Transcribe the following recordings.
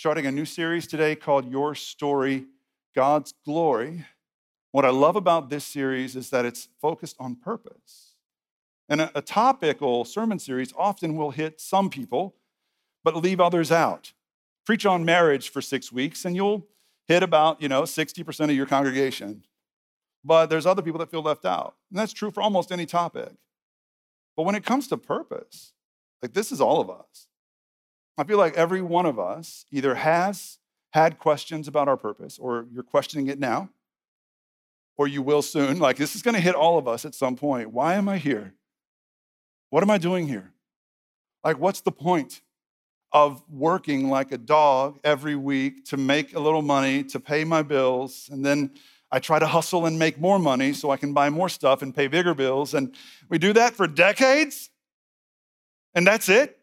starting a new series today called Your Story, God's Glory. What I love about this series is that it's focused on purpose. And a, topical sermon series often will hit some people, but leave others out. Preach on marriage for six weeks, and you'll hit about, you know, 60% of your congregation. But there's other people that feel left out. And that's true for almost any topic. But when it comes to purpose, like this is all of us. I feel like every one of us either has had questions about our purpose, or you're questioning it now, or you will soon. Like this is going to hit all of us at some point. Why am I here? What am I doing here? Like, what's the point of working like a dog every week to make a little money, to pay my bills, and then I try to hustle and make more money so I can buy more stuff and pay bigger bills. And we do that for decades. And that's it.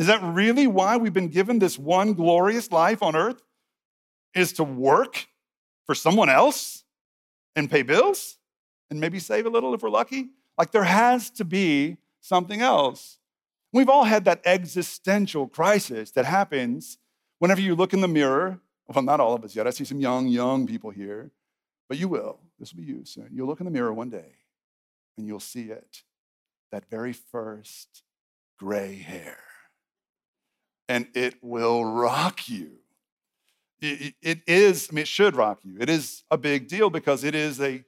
Is that really why we've been given this one glorious life on earth? Is to work for someone else and pay bills and maybe save a little if we're lucky? Like there has to be something else. We've all had that existential crisis that happens whenever you look in the mirror. Well, not all of us yet. I see some young, young people here. But you will. This will be you soon. You'll look in the mirror one day and you'll see it that very first gray hair. And it will rock you. It, is, I mean, it should rock you. It is a big deal because it is a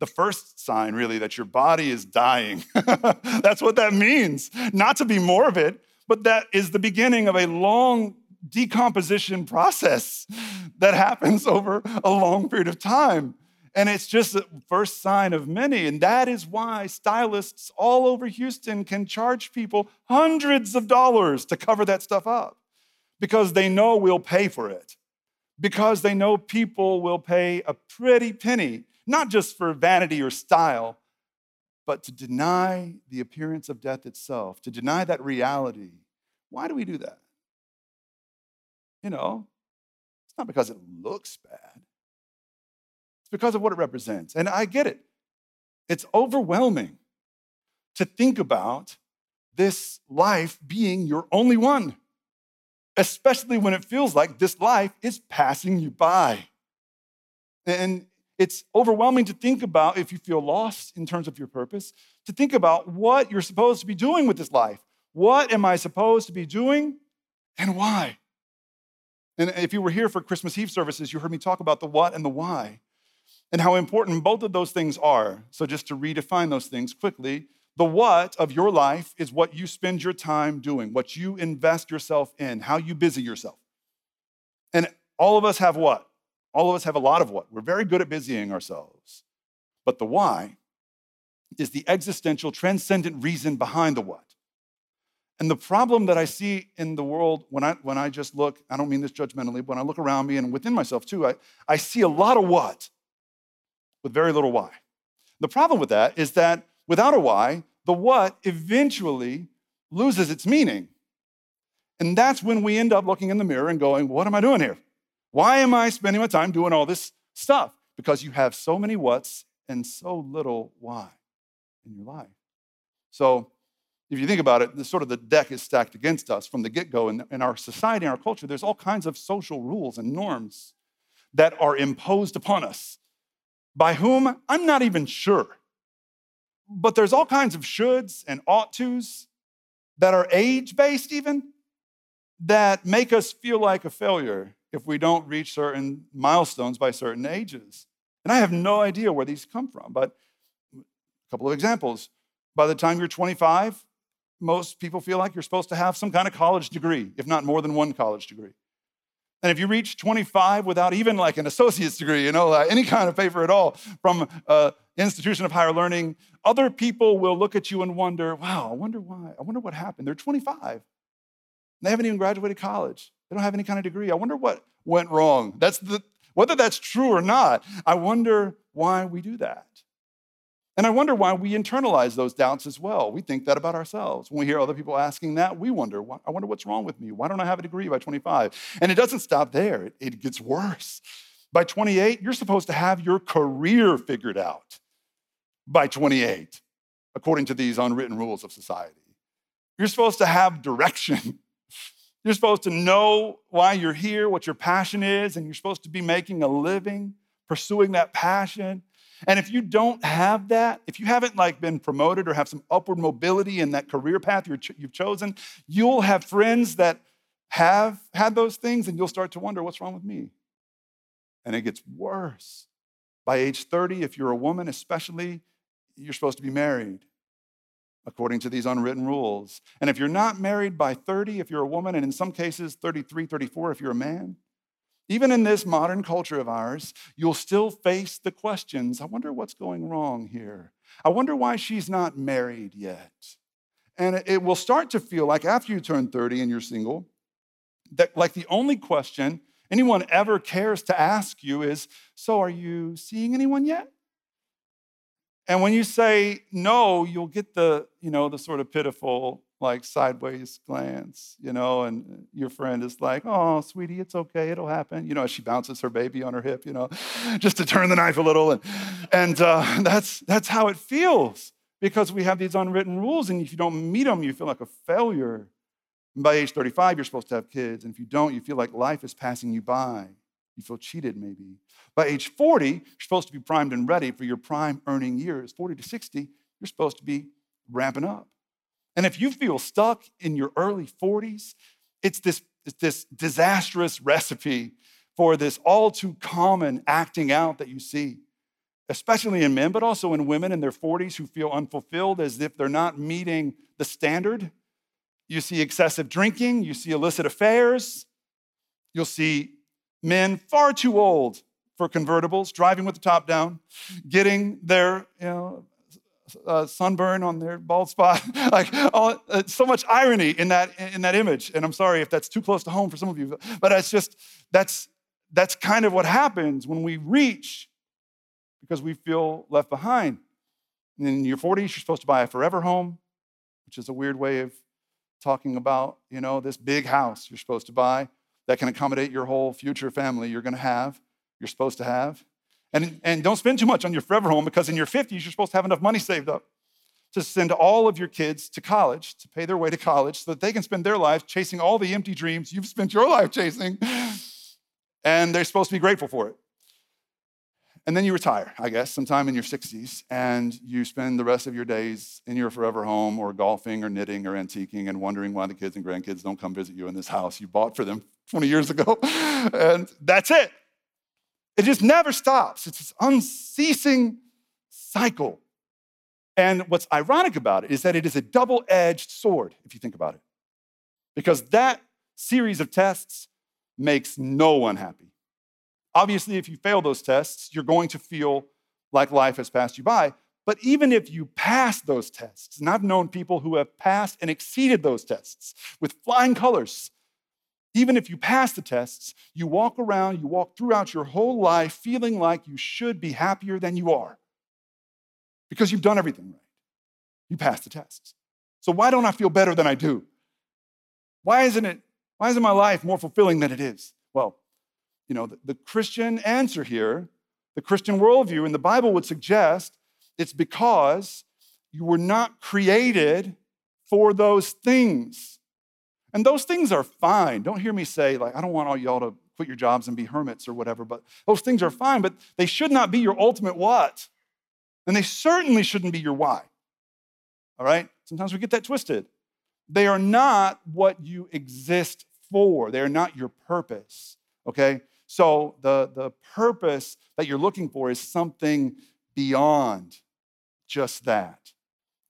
the first sign really that your body is dying. That's what that means. Not to be morbid, but that is the beginning of a long decomposition process that happens over a long period of time. And it's just the first sign of many. And that is why stylists all over Houston can charge people hundreds of dollars to cover that stuff up because they know we'll pay for it, because they know people will pay a pretty penny, not just for vanity or style, but to deny the appearance of death itself, to deny that reality. Why do we do that? You know, it's not because it looks bad, because of what it represents. And I get it. It's overwhelming to think about this life being your only one, especially when it feels like this life is passing you by. And it's overwhelming to think about if you feel lost in terms of your purpose, to think about what you're supposed to be doing with this life. What am I supposed to be doing and why? And if you were here for Christmas Eve services, you heard me talk about the what and the why and how important both of those things are. So, just to redefine those things quickly, the what of your life is what you spend your time doing, what you invest yourself in, how you busy yourself. And all of us have what? All of us have a lot of what? We're very good at busying ourselves. But the why is the existential, transcendent reason behind the what. And the problem that I see in the world when I, when I just look, I don't mean this judgmentally, but when I look around me and within myself too, I, I see a lot of what with very little why. The problem with that is that without a why, the what eventually loses its meaning. And that's when we end up looking in the mirror and going, What am I doing here? Why am I spending my time doing all this stuff? Because you have so many what's and so little why in your life. So if you think about it, the sort of the deck is stacked against us from the get-go. In, in our society, in our culture, there's all kinds of social rules and norms that are imposed upon us. By whom? I'm not even sure. But there's all kinds of shoulds and ought tos that are age-based even, that make us feel like a failure if we don't reach certain milestones by certain ages. And I have no idea where these come from, but a couple of examples. By the time you're 25, most people feel like you're supposed to have some kind of college degree, if not more than one college degree. And if you reach 25 without even like an associate's degree, you know, uh, any kind of paper at all from an uh, institution of higher learning, other people will look at you and wonder, wow, I wonder why. I wonder what happened. They're 25. They haven't even graduated college. They don't have any kind of degree. I wonder what went wrong. That's the, whether that's true or not, I wonder why we do that. And I wonder why we internalize those doubts as well. We think that about ourselves. When we hear other people asking that, we wonder, I wonder what's wrong with me. Why don't I have a degree by 25? And it doesn't stop there, it, gets worse. By 28, you're supposed to have your career figured out by 28, according to these unwritten rules of society. You're supposed to have direction. You're supposed to know why you're here, what your passion is, and you're supposed to be making a living, pursuing that passion. And if you don't have that, if you haven't like been promoted or have some upward mobility in that career path you have chosen, you'll have friends that have had those things and you'll start to wonder what's wrong with me. And it gets worse. By age 30, if you're a woman especially, you're supposed to be married according to these unwritten rules. And if you're not married by 30, if you're a woman, and in some cases 33, 34, if you're a man, even in this modern culture of ours, you'll still face the questions I wonder what's going wrong here. I wonder why she's not married yet. And it will start to feel like after you turn 30 and you're single, that like the only question anyone ever cares to ask you is So, are you seeing anyone yet? And when you say no, you'll get the, you know, the sort of pitiful, like sideways glance, you know, and your friend is like, oh, sweetie, it's okay, it'll happen. You know, she bounces her baby on her hip, you know, just to turn the knife a little. And, and uh, that's, that's how it feels because we have these unwritten rules. And if you don't meet them, you feel like a failure. And by age 35, you're supposed to have kids. And if you don't, you feel like life is passing you by. You feel cheated, maybe. By age 40, you're supposed to be primed and ready for your prime earning years. 40 to 60, you're supposed to be ramping up. And if you feel stuck in your early 40s, it's this, it's this disastrous recipe for this all too common acting out that you see, especially in men, but also in women in their 40s who feel unfulfilled as if they're not meeting the standard. You see excessive drinking, you see illicit affairs, you'll see men far too old for convertibles, driving with the top down, getting their you know, uh, sunburn on their bald spot. like all, uh, so much irony in that in that image. And I'm sorry if that's too close to home for some of you, but it's just that's that's kind of what happens when we reach because we feel left behind. And in your 40s, you're supposed to buy a forever home, which is a weird way of talking about you know this big house you're supposed to buy that can accommodate your whole future family you're going to have, you're supposed to have. And, and don't spend too much on your forever home because in your 50s, you're supposed to have enough money saved up to send all of your kids to college, to pay their way to college, so that they can spend their lives chasing all the empty dreams you've spent your life chasing. And they're supposed to be grateful for it. And then you retire, I guess, sometime in your 60s, and you spend the rest of your days in your forever home or golfing or knitting or antiquing and wondering why the kids and grandkids don't come visit you in this house you bought for them 20 years ago. and that's it. It just never stops. It's this unceasing cycle. And what's ironic about it is that it is a double edged sword, if you think about it, because that series of tests makes no one happy. Obviously, if you fail those tests, you're going to feel like life has passed you by. But even if you pass those tests, and I've known people who have passed and exceeded those tests with flying colors, even if you pass the tests, you walk around, you walk throughout your whole life feeling like you should be happier than you are because you've done everything right. You passed the tests. So why don't I feel better than I do? Why isn't it, why isn't my life more fulfilling than it is? Well, you know, the, the Christian answer here, the Christian worldview in the Bible would suggest it's because you were not created for those things. And those things are fine. Don't hear me say, like, I don't want all y'all to quit your jobs and be hermits or whatever, but those things are fine, but they should not be your ultimate what. And they certainly shouldn't be your why. All right? Sometimes we get that twisted. They are not what you exist for, they are not your purpose. Okay? So the, the purpose that you're looking for is something beyond just that.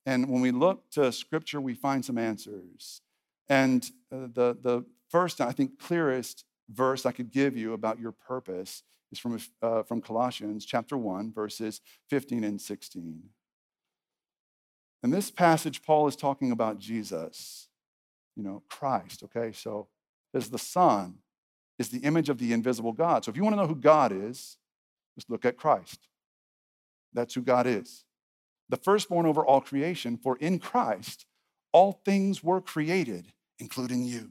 And when we look to scripture, we find some answers. And uh, the, the first, I think, clearest verse I could give you about your purpose is from, uh, from Colossians chapter 1, verses 15 and 16. In this passage, Paul is talking about Jesus, you know, Christ, okay? So, as the Son is the image of the invisible God. So if you want to know who God is, just look at Christ. That's who God is. The firstborn over all creation, for in Christ all things were created, including you.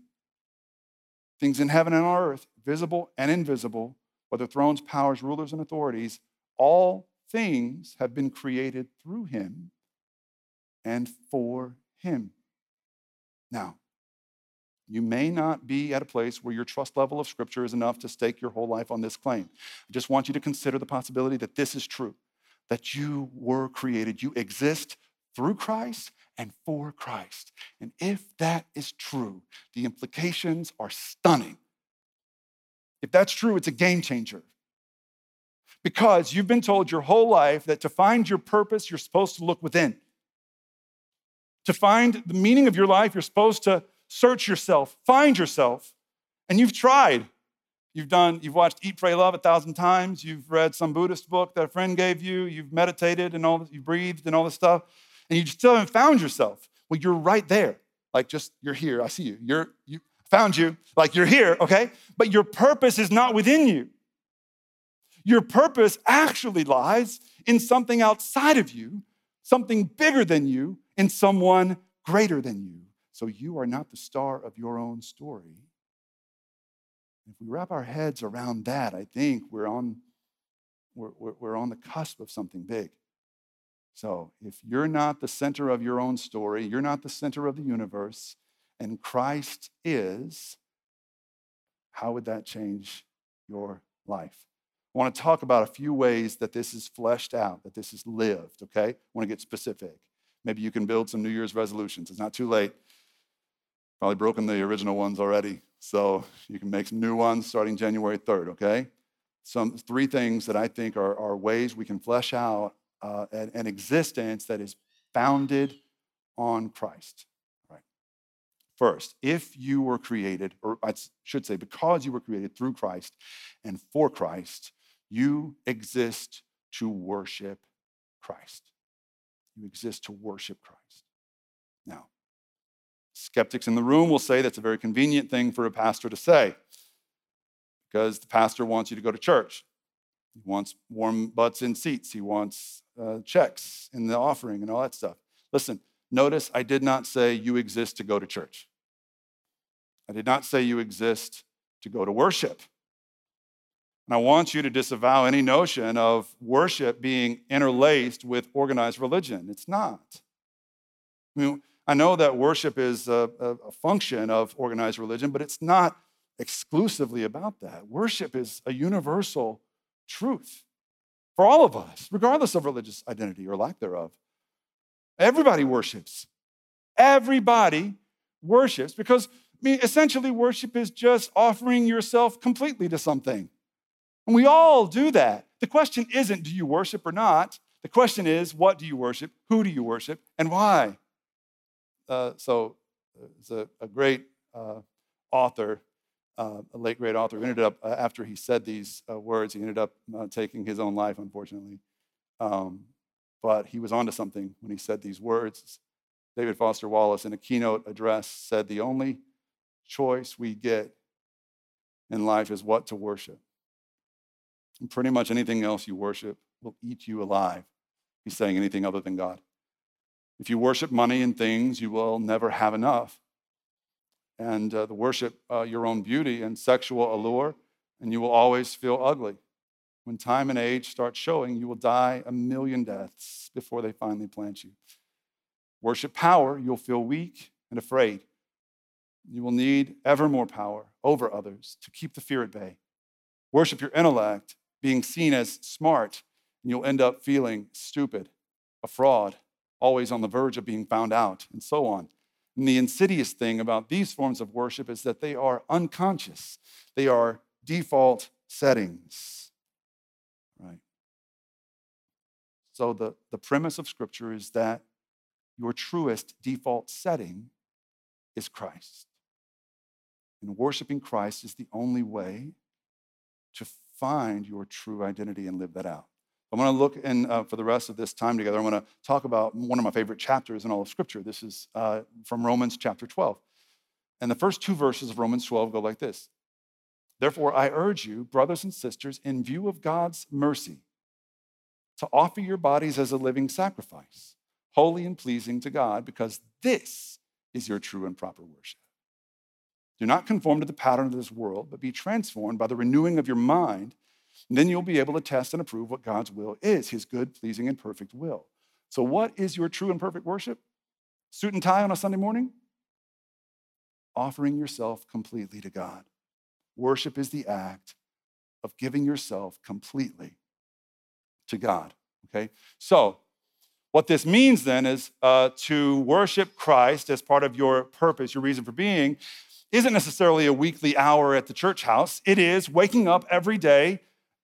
Things in heaven and on earth, visible and invisible, whether thrones, powers, rulers, and authorities, all things have been created through him and for him. Now, You may not be at a place where your trust level of Scripture is enough to stake your whole life on this claim. I just want you to consider the possibility that this is true, that you were created, you exist through Christ and for Christ. And if that is true, the implications are stunning. If that's true, it's a game changer. Because you've been told your whole life that to find your purpose, you're supposed to look within. To find the meaning of your life, you're supposed to search yourself, find yourself. And you've tried. You've done, you've watched Eat, Pray, Love a thousand times. You've read some Buddhist book that a friend gave you. You've meditated and all you've breathed and all this stuff. And you still haven't found yourself. Well, you're right there. Like just you're here. I see you. You're you found you. Like you're here, okay? But your purpose is not within you. Your purpose actually lies in something outside of you, something bigger than you, in someone greater than you. So you are not the star of your own story. If we wrap our heads around that, I think we're on, we're, we're on the cusp of something big. So if you're not the center of your own story, you're not the center of the universe, and Christ is, how would that change your life? I want to talk about a few ways that this is fleshed out, that this is lived, okay? I want to get specific. Maybe you can build some New Year's resolutions. It's not too late. Probably broken the original ones already. So you can make some new ones starting January 3rd, okay? Some three things that I think are, are ways we can flesh out uh, an, existence that is founded on Christ. Right. First, if you were created, or I should say, because you were created through Christ and for Christ, you exist to worship Christ. You exist to worship Christ. Now, skeptics in the room will say that's a very convenient thing for a pastor to say because the pastor wants you to go to church. He wants warm butts in seats. He wants uh, checks in the offering and all that stuff. Listen, notice I did not say you exist to go to church. I did not say you exist to go to worship. And I want you to disavow any notion of worship being interlaced with organized religion. It's not. I mean, I know that worship is a, a, function of organized religion, but it's not exclusively about that. Worship is a universal truth for all of us, regardless of religious identity or lack thereof. Everybody worships. Everybody worships because, I mean, essentially, worship is just offering yourself completely to something. And we all do that. The question isn't, do you worship or not? The question is, what do you worship? Who do you worship? And why? Uh, so, it's a, a great uh, author, uh, a late great author, ended up, uh, after he said these uh, words, he ended up uh, taking his own life, unfortunately. Um, but he was onto something when he said these words. David Foster Wallace, in a keynote address, said, The only choice we get in life is what to worship. And pretty much anything else you worship will eat you alive. He's saying anything other than God. If you worship money and things, you will never have enough. And uh, worship uh, your own beauty and sexual allure, and you will always feel ugly. When time and age start showing, you will die a million deaths before they finally plant you. Worship power, you'll feel weak and afraid. You will need ever more power over others to keep the fear at bay. Worship your intellect, being seen as smart, and you'll end up feeling stupid, a fraud, always on the verge of being found out, and so on. And the insidious thing about these forms of worship is that they are unconscious, they are default settings. Right? So, the, the premise of Scripture is that your truest default setting is Christ. And worshiping Christ is the only way to find your true identity and live that out. I'm going to look in uh, for the rest of this time together. I'm going to talk about one of my favorite chapters in all of Scripture. This is uh, from Romans chapter 12. And the first two verses of Romans 12 go like this Therefore, I urge you, brothers and sisters, in view of God's mercy, to offer your bodies as a living sacrifice, holy and pleasing to God, because this is your true and proper worship. Do not conform to the pattern of this world, but be transformed by the renewing of your mind. And then you'll be able to test and approve what God's will is, his good, pleasing, and perfect will. So, what is your true and perfect worship? Suit and tie on a Sunday morning? offering yourself completely to God. Worship is the act of giving yourself completely to God. Okay? So, what this means then is uh, to worship Christ as part of your purpose, your reason for being, isn't necessarily a weekly hour at the church house. It is waking up every day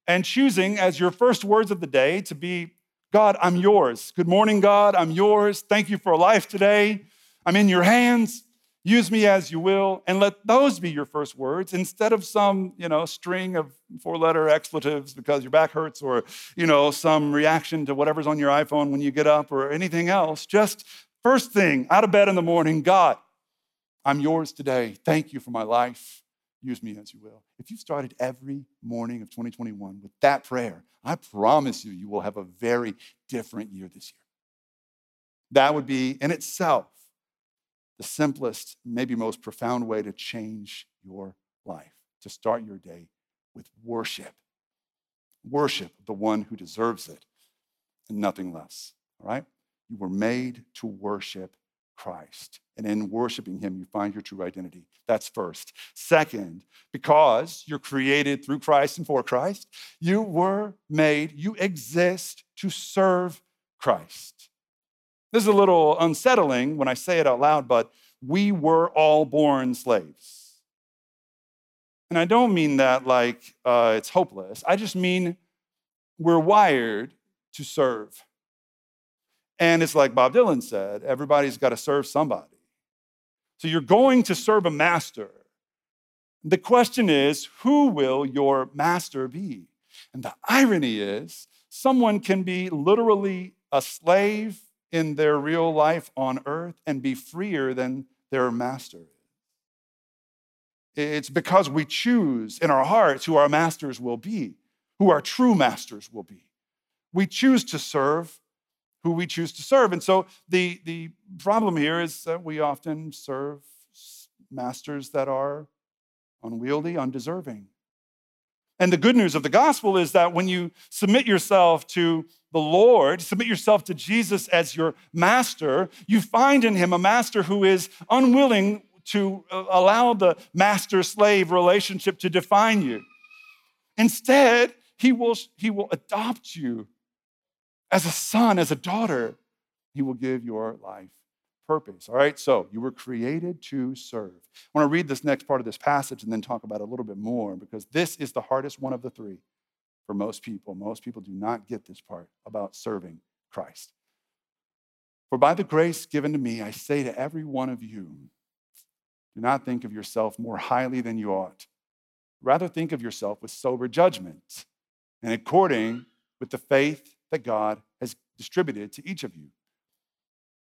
and choosing as your first words of the day to be God, I'm yours. Good morning, God, I'm yours. Thank you for life today. I'm in your hands. Use me as you will, and let those be your first words instead of some, you know, string of four-letter expletives because your back hurts, or you know, some reaction to whatever's on your iPhone when you get up, or anything else. Just first thing out of bed in the morning, God, I'm yours today. Thank you for my life. Use me as you will. If you started every morning of 2021 with that prayer, I promise you, you will have a very different year this year. That would be in itself the simplest, maybe most profound way to change your life, to start your day with worship. Worship the one who deserves it and nothing less. All right? You were made to worship Christ. And in worshiping him, you find your true identity. That's first. Second, because you're created through Christ and for Christ, you were made, you exist to serve Christ. This is a little unsettling when I say it out loud, but we were all born slaves. And I don't mean that like uh, it's hopeless. I just mean we're wired to serve. And it's like Bob Dylan said everybody's got to serve somebody. So you're going to serve a master. The question is, who will your master be? And the irony is, someone can be literally a slave in their real life on earth and be freer than their master It's because we choose in our hearts who our masters will be, who our true masters will be. We choose to serve who we choose to serve. And so the, the problem here is that we often serve masters that are unwieldy, undeserving. And the good news of the gospel is that when you submit yourself to the Lord, submit yourself to Jesus as your master, you find in him a master who is unwilling to uh, allow the master slave relationship to define you. Instead, he will, he will adopt you as a son, as a daughter. He will give your life purpose. All right, so you were created to serve. I want to read this next part of this passage and then talk about it a little bit more because this is the hardest one of the three for most people. Most people do not get this part about serving Christ. For by the grace given to me, I say to every one of you, do not think of yourself more highly than you ought. Rather, think of yourself with sober judgment and according with the faith that God has distributed to each of you.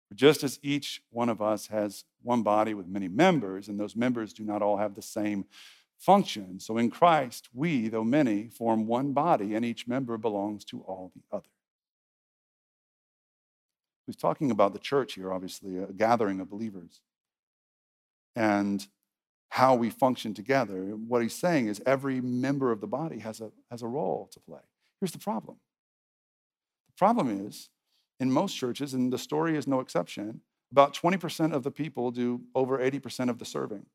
For just as each one of us has one body with many members, and those members do not all have the same function, so in Christ, we, though many, form one body, and each member belongs to all the other. He's talking about the church here, obviously, a gathering of believers, and how we function together. What he's saying is every member of the body has a, has a role to play. Here's the problem problem is in most churches, and the story is no exception, about 20% of the people do over 80% of the serving.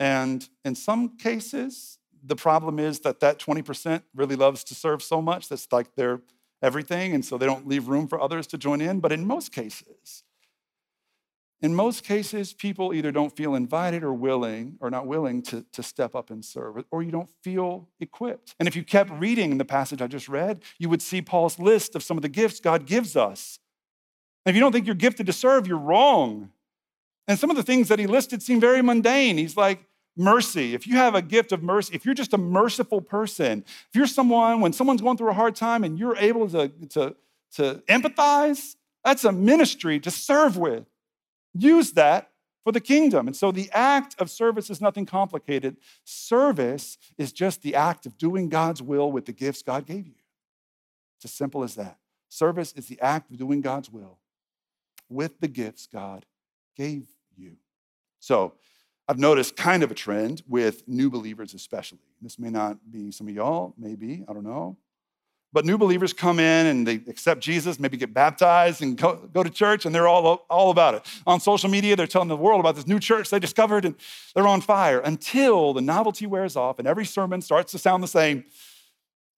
And in some cases, the problem is that that 20% really loves to serve so much that's like their everything, and so they don't leave room for others to join in. But in most cases, in most cases, people either don't feel invited or willing or not willing to, to step up and serve, or you don't feel equipped. And if you kept reading the passage I just read, you would see Paul's list of some of the gifts God gives us. And if you don't think you're gifted to serve, you're wrong. And some of the things that he listed seem very mundane. He's like, mercy. If you have a gift of mercy, if you're just a merciful person, if you're someone, when someone's going through a hard time and you're able to, to, to empathize, that's a ministry to serve with. Use that for the kingdom. And so the act of service is nothing complicated. Service is just the act of doing God's will with the gifts God gave you. It's as simple as that. Service is the act of doing God's will with the gifts God gave you. So I've noticed kind of a trend with new believers, especially. This may not be some of y'all, maybe, I don't know. But new believers come in and they accept Jesus, maybe get baptized and go, go to church, and they're all, all about it. On social media, they're telling the world about this new church they discovered, and they're on fire until the novelty wears off and every sermon starts to sound the same.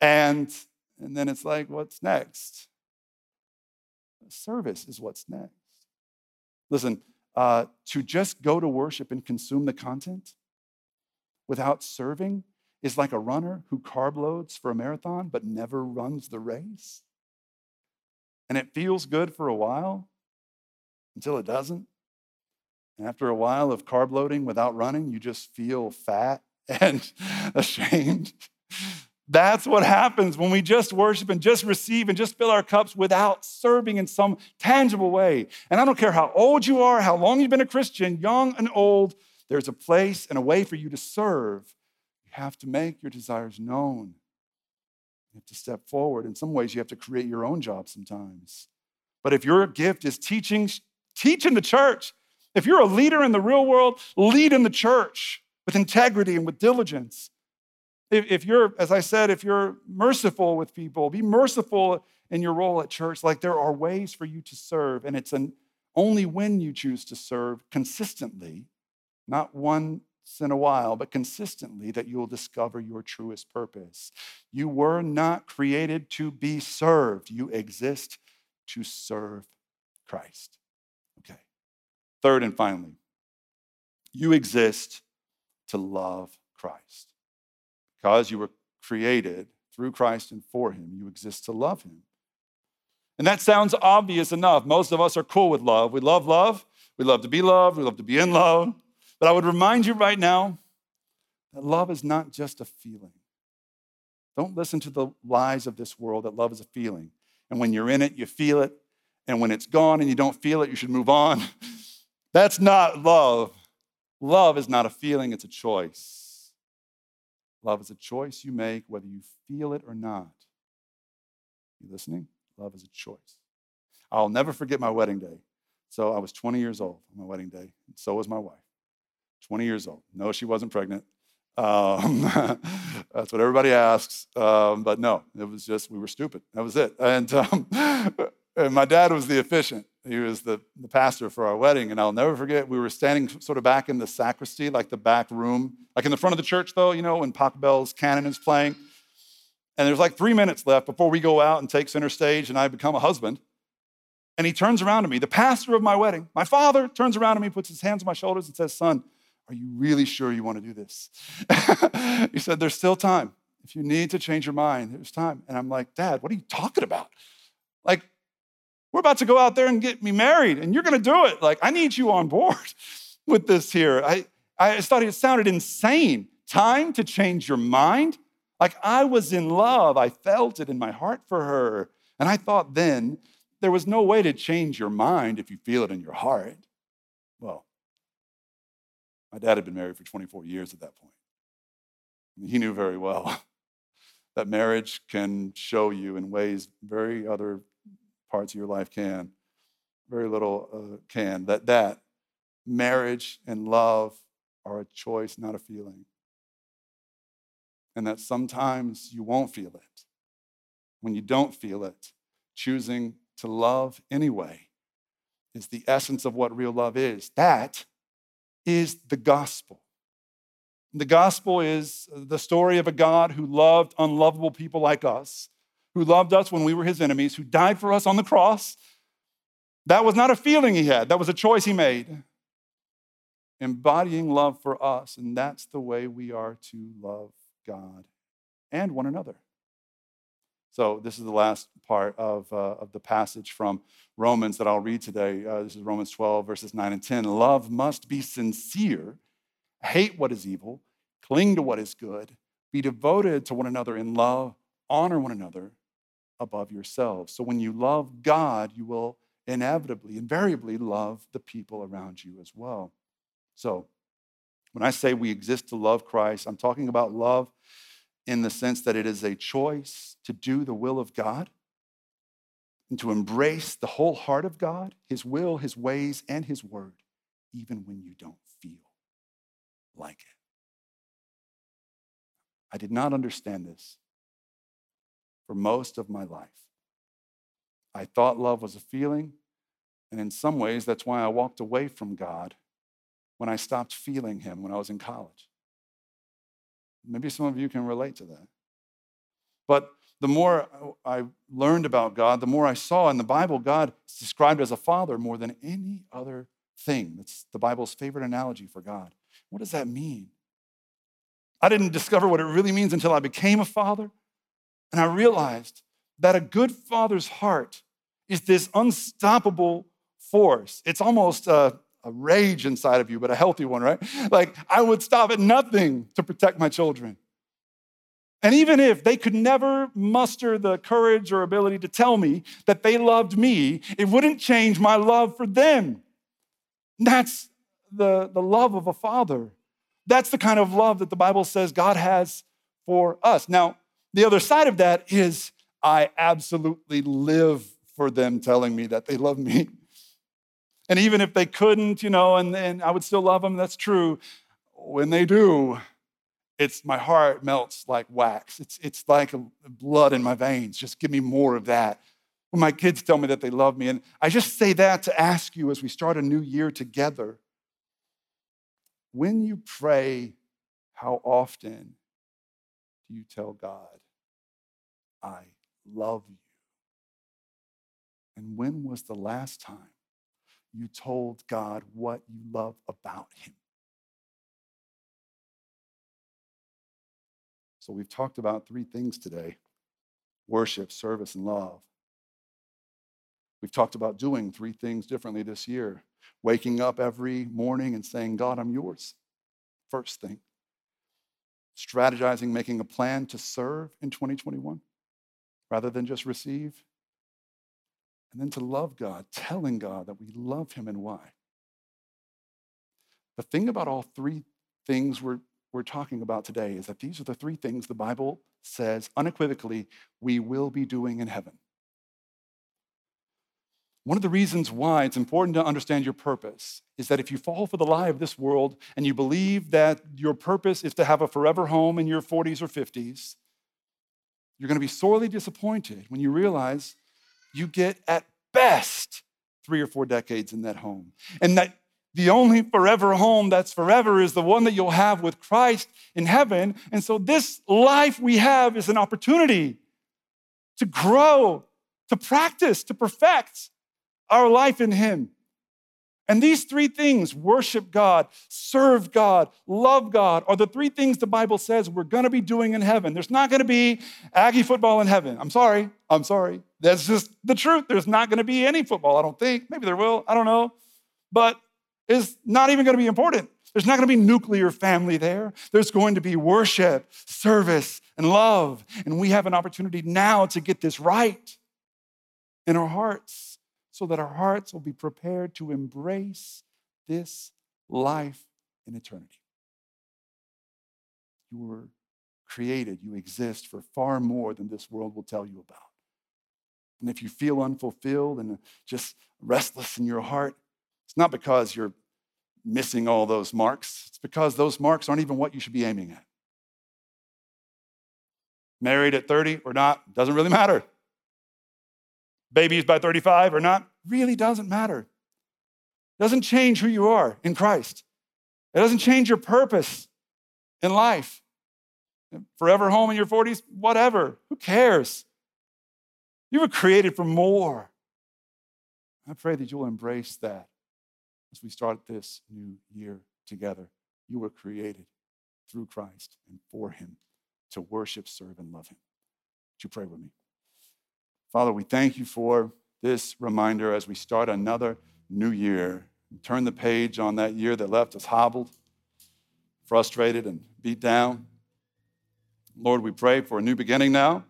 And, and then it's like, what's next? Service is what's next. Listen, uh, to just go to worship and consume the content without serving is like a runner who carb loads for a marathon but never runs the race. And it feels good for a while until it doesn't. And after a while of carb loading without running, you just feel fat and ashamed. That's what happens when we just worship and just receive and just fill our cups without serving in some tangible way. And I don't care how old you are, how long you've been a Christian, young and old, there's a place and a way for you to serve have to make your desires known. You have to step forward. In some ways, you have to create your own job sometimes. But if your gift is teaching, teach in the church. If you're a leader in the real world, lead in the church with integrity and with diligence. If, if you're, as I said, if you're merciful with people, be merciful in your role at church. Like there are ways for you to serve, and it's an, only when you choose to serve consistently, not one in a while, but consistently, that you will discover your truest purpose. You were not created to be served, you exist to serve Christ. Okay. Third and finally, you exist to love Christ. Because you were created through Christ and for Him, you exist to love Him. And that sounds obvious enough. Most of us are cool with love. We love love. We love to be loved. We love to be in love. But I would remind you right now that love is not just a feeling. Don't listen to the lies of this world that love is a feeling. And when you're in it, you feel it. And when it's gone and you don't feel it, you should move on. That's not love. Love is not a feeling, it's a choice. Love is a choice you make whether you feel it or not. You listening? Love is a choice. I'll never forget my wedding day. So I was 20 years old on my wedding day, and so was my wife. 20 years old. No, she wasn't pregnant. Um, that's what everybody asks. Um, but no, it was just, we were stupid. That was it. And, um, and my dad was the officiant. He was the, the pastor for our wedding. And I'll never forget, we were standing sort of back in the sacristy, like the back room, like in the front of the church, though, you know, when Pachelbel's canon is playing. And there's like three minutes left before we go out and take center stage and I become a husband. And he turns around to me, the pastor of my wedding, my father turns around to me, puts his hands on my shoulders, and says, Son, are you really sure you want to do this? he said, There's still time. If you need to change your mind, there's time. And I'm like, Dad, what are you talking about? Like, we're about to go out there and get me married, and you're going to do it. Like, I need you on board with this here. I, I thought it sounded insane. Time to change your mind? Like, I was in love. I felt it in my heart for her. And I thought then there was no way to change your mind if you feel it in your heart. Well, my dad had been married for 24 years at that point. He knew very well that marriage can show you in ways very other parts of your life can, very little uh, can, that that marriage and love are a choice, not a feeling. And that sometimes you won't feel it. When you don't feel it, choosing to love anyway is the essence of what real love is. That is the gospel. The gospel is the story of a God who loved unlovable people like us, who loved us when we were his enemies, who died for us on the cross. That was not a feeling he had, that was a choice he made. Embodying love for us, and that's the way we are to love God and one another. So, this is the last part of, uh, of the passage from Romans that I'll read today. Uh, this is Romans 12, verses 9 and 10. Love must be sincere, hate what is evil, cling to what is good, be devoted to one another in love, honor one another above yourselves. So, when you love God, you will inevitably, invariably love the people around you as well. So, when I say we exist to love Christ, I'm talking about love in the sense that it is a choice to do the will of God and to embrace the whole heart of God, His will, His ways, and His word, even when you don't feel like it. I did not understand this for most of my life. I thought love was a feeling, and in some ways, that's why I walked away from God when I stopped feeling Him when I was in college. Maybe some of you can relate to that. But the more I learned about God, the more I saw in the Bible, God is described as a father more than any other thing. That's the Bible's favorite analogy for God. What does that mean? I didn't discover what it really means until I became a father. And I realized that a good father's heart is this unstoppable force. It's almost a, a, rage inside of you, but a healthy one, right? Like I would stop at nothing to protect my children. And even if they could never muster the courage or ability to tell me that they loved me, it wouldn't change my love for them. That's the, the love of a father. That's the kind of love that the Bible says God has for us. Now, the other side of that is I absolutely live for them telling me that they love me. And even if they couldn't, you know, and, and I would still love them, that's true. When they do, it's my heart melts like wax. It's, it's like blood in my veins. Just give me more of that. When my kids tell me that they love me. And I just say that to ask you as we start a new year together when you pray, how often do you tell God, I love you? And when was the last time you told God what you love about Him? So we've talked about three things today worship, service, and love. We've talked about doing three things differently this year waking up every morning and saying, God, I'm yours. First thing. Strategizing, making a plan to serve in 2021 rather than just receive. And then to love God, telling God that we love Him and why. The thing about all three things we're we're talking about today is that these are the three things the Bible says unequivocally we will be doing in heaven. One of the reasons why it's important to understand your purpose is that if you fall for the lie of this world and you believe that your purpose is to have a forever home in your 40s or 50s, you're going to be sorely disappointed when you realize you get at best three or four decades in that home. And that the only forever home that's forever is the one that you'll have with Christ in heaven. And so, this life we have is an opportunity to grow, to practice, to perfect our life in Him. And these three things worship God, serve God, love God are the three things the Bible says we're going to be doing in heaven. There's not going to be Aggie football in heaven. I'm sorry. I'm sorry. That's just the truth. There's not going to be any football, I don't think. Maybe there will. I don't know. But is not even going to be important. There's not going to be nuclear family there. There's going to be worship, service, and love. And we have an opportunity now to get this right in our hearts so that our hearts will be prepared to embrace this life in eternity. You were created, you exist for far more than this world will tell you about. And if you feel unfulfilled and just restless in your heart, it's not because you're missing all those marks, it's because those marks aren't even what you should be aiming at. Married at 30 or not, doesn't really matter. Babies by 35 or not, really doesn't matter. It doesn't change who you are in Christ. It doesn't change your purpose in life. Forever home in your 40s, whatever. Who cares? You were created for more. I pray that you'll embrace that as we start this new year together. You were created through Christ and for Him to worship, serve, and love Him. Would you pray with me? Father, we thank you for this reminder as we start another new year. Turn the page on that year that left us hobbled, frustrated, and beat down. Lord, we pray for a new beginning now.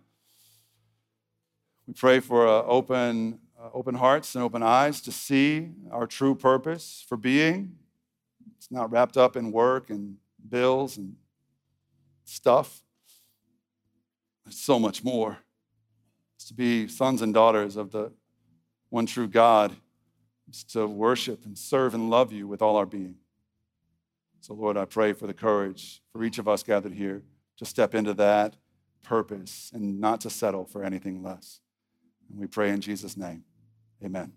We pray for an open Uh, open hearts and open eyes to see our true purpose for being. It's not wrapped up in work and bills and stuff. It's so much more. It's to be sons and daughters of the one true God. It's to worship and serve and love you with all our being. So, Lord, I pray for the courage for each of us gathered here to step into that purpose and not to settle for anything less. And we pray in Jesus' name. Amen.